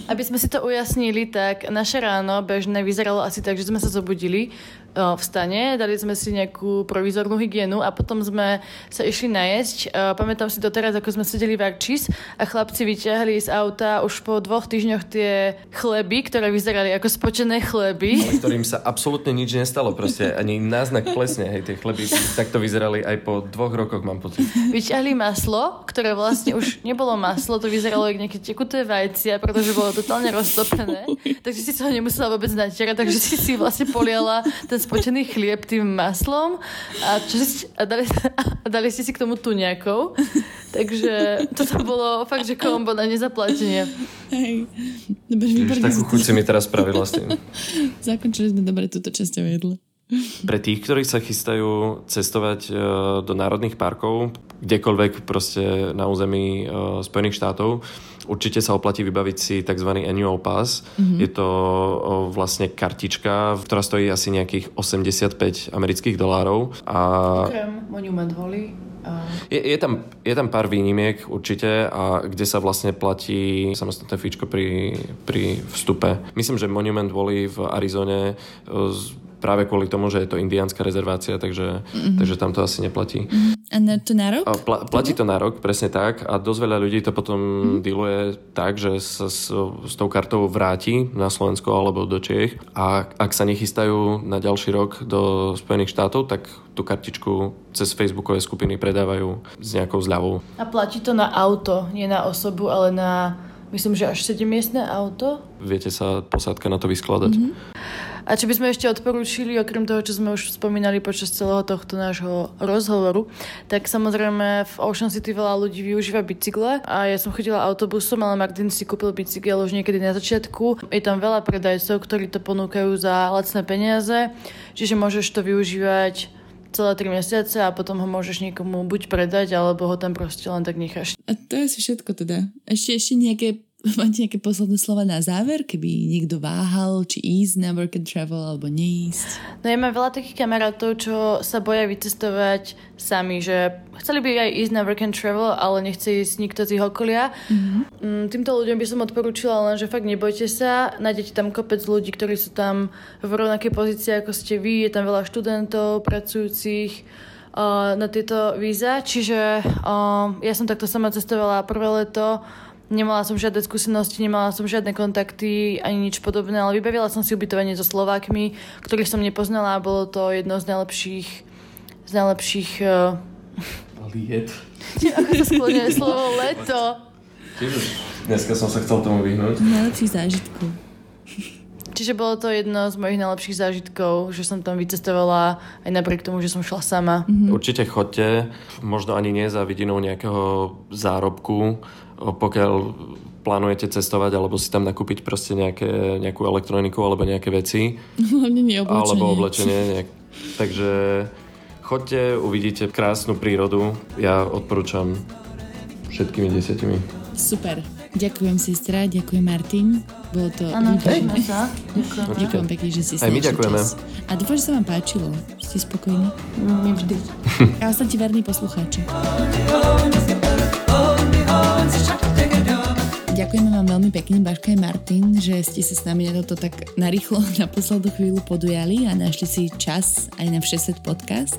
Aby sme si to ujasnili, tak naše ráno bežné vyzeralo asi tak, že sme sa zobudili v stane, dali sme si nejakú provizornú hygienu a potom sme sa išli najesť. Pamätám si doteraz, ako sme sedeli v Arčis a chlapci vyťahli z auta už po dvoch týždňoch tie chleby, ktoré vyzerali ako spočené chleby. Ale ktorým sa absolútne nič nestalo, proste ani náznak plesne, hej, tie chleby takto vyzerali aj po dvoch rokoch, mám pocit. Vyťahli maslo, ktoré vlastne už nebolo maslo, to vyzeralo ako nejaké tekuté vajcia, pretože bolo totálne roztopené, takže si sa ho nemusela vôbec natierať, takže si si vlastne poliala ten spočený chlieb tým maslom a, čo a, dali, a dali ste si k tomu tuňakov. Takže toto bolo fakt, že kombo na nezaplatenie. Hej. Dobre. Takú chuť si mi teraz spravila s tým. Zakončili sme dobre túto časť o jedle. Pre tých, ktorí sa chystajú cestovať e, do národných parkov, kdekoľvek proste na území e, Spojených štátov, určite sa oplatí vybaviť si tzv. annual pass. Mm-hmm. Je to vlastne kartička, ktorá stojí asi nejakých 85 amerických dolárov. A... Okrem Monument Valley je, je, tam, je tam pár výnimiek určite a kde sa vlastne platí samostatné fíčko pri, pri vstupe. Myslím, že Monument Valley v Arizone práve kvôli tomu, že je to indiánska rezervácia, takže, mm-hmm. takže tam to asi neplatí. Mm-hmm. A na to na rok? Pla, platí to na rok, presne tak. A dosť veľa ľudí to potom mm-hmm. dealuje tak, že sa s, s tou kartou vráti na Slovensko alebo do Čiech a ak sa nechystajú na ďalší rok do Spojených štátov, tak tú kartičku cez facebookové skupiny predávajú s nejakou zľavou. A platí to na auto, nie na osobu, ale na myslím, že až 7-miestne auto. Viete sa posádka na to vyskladať. Mm-hmm. A čo by sme ešte odporúčili, okrem toho, čo sme už spomínali počas celého tohto nášho rozhovoru, tak samozrejme v Ocean City veľa ľudí využíva bicykle a ja som chodila autobusom, ale Martin si kúpil bicykel už niekedy na začiatku. Je tam veľa predajcov, ktorí to ponúkajú za lacné peniaze, čiže môžeš to využívať celé 3 mesiace a potom ho môžeš niekomu buď predať, alebo ho tam proste len tak necháš. A to je asi všetko teda. Ešte, ešte nejaké Máte nejaké posledné slova na záver, keby niekto váhal, či ísť na work and travel, alebo neísť? No ja mám veľa takých kamarátov, čo sa boja vycestovať sami, že chceli by aj ísť na work and travel, ale nechce ísť nikto z ich okolia. Mm-hmm. Týmto ľuďom by som odporúčila len, že fakt nebojte sa, nájdete tam kopec ľudí, ktorí sú tam v rovnakej pozícii ako ste vy, je tam veľa študentov, pracujúcich, na tieto víza, čiže uh, ja som takto sama cestovala prvé leto Nemala som žiadne skúsenosti, nemala som žiadne kontakty ani nič podobné, ale vybavila som si ubytovanie so Slovákmi, ktorých som nepoznala a bolo to jedno z najlepších z najlepších... Uh... Liet. Ako sa skloňuje slovo leto. Dneska som sa chcel tomu vyhnúť. Najlepších zážitkov. Čiže bolo to jedno z mojich najlepších zážitkov, že som tam vycestovala aj napriek tomu, že som šla sama. Mm-hmm. Určite chodte, možno ani nie za vidinou nejakého zárobku, pokiaľ plánujete cestovať alebo si tam nakúpiť proste nejaké, nejakú elektroniku alebo nejaké veci. Hlavne nie oblečenie. Alebo oblečenie. Nejak. Takže chodte, uvidíte krásnu prírodu. Ja odporúčam všetkými desiatimi. Super. Ďakujem sestra, ďakujem Martin. Bolo to Áno, sa. Ďakujem. Ďakujem pekne, že si Aj my ďakujeme. Čas. A dúfam, že sa vám páčilo. Ste spokojní? Mm, vždy. A ostaňte verní poslucháči. Ďakujeme vám veľmi pekne, Baška a Martin, že ste sa s nami na toto tak narýchlo na poslednú chvíľu podujali a našli si čas aj na Všesvet podcast.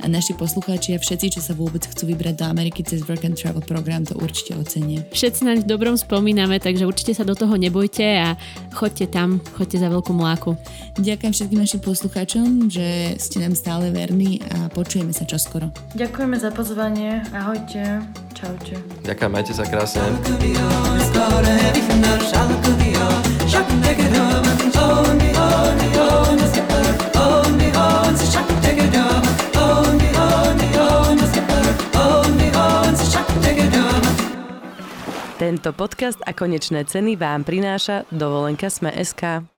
A naši poslucháči a všetci, čo sa vôbec chcú vybrať do Ameriky cez Work and Travel program, to určite ocenia. Všetci naň v dobrom spomíname, takže určite sa do toho nebojte a chodte tam, chodte za veľkú mláku. Ďakujem všetkým našim poslucháčom, že ste nám stále verní a počujeme sa čoskoro. Ďakujeme za pozvanie. Ahojte. Čaute. Ďakujem, majte sa krásne. Tento podcast a konečné ceny vám prináša dovolenka Sme.sk.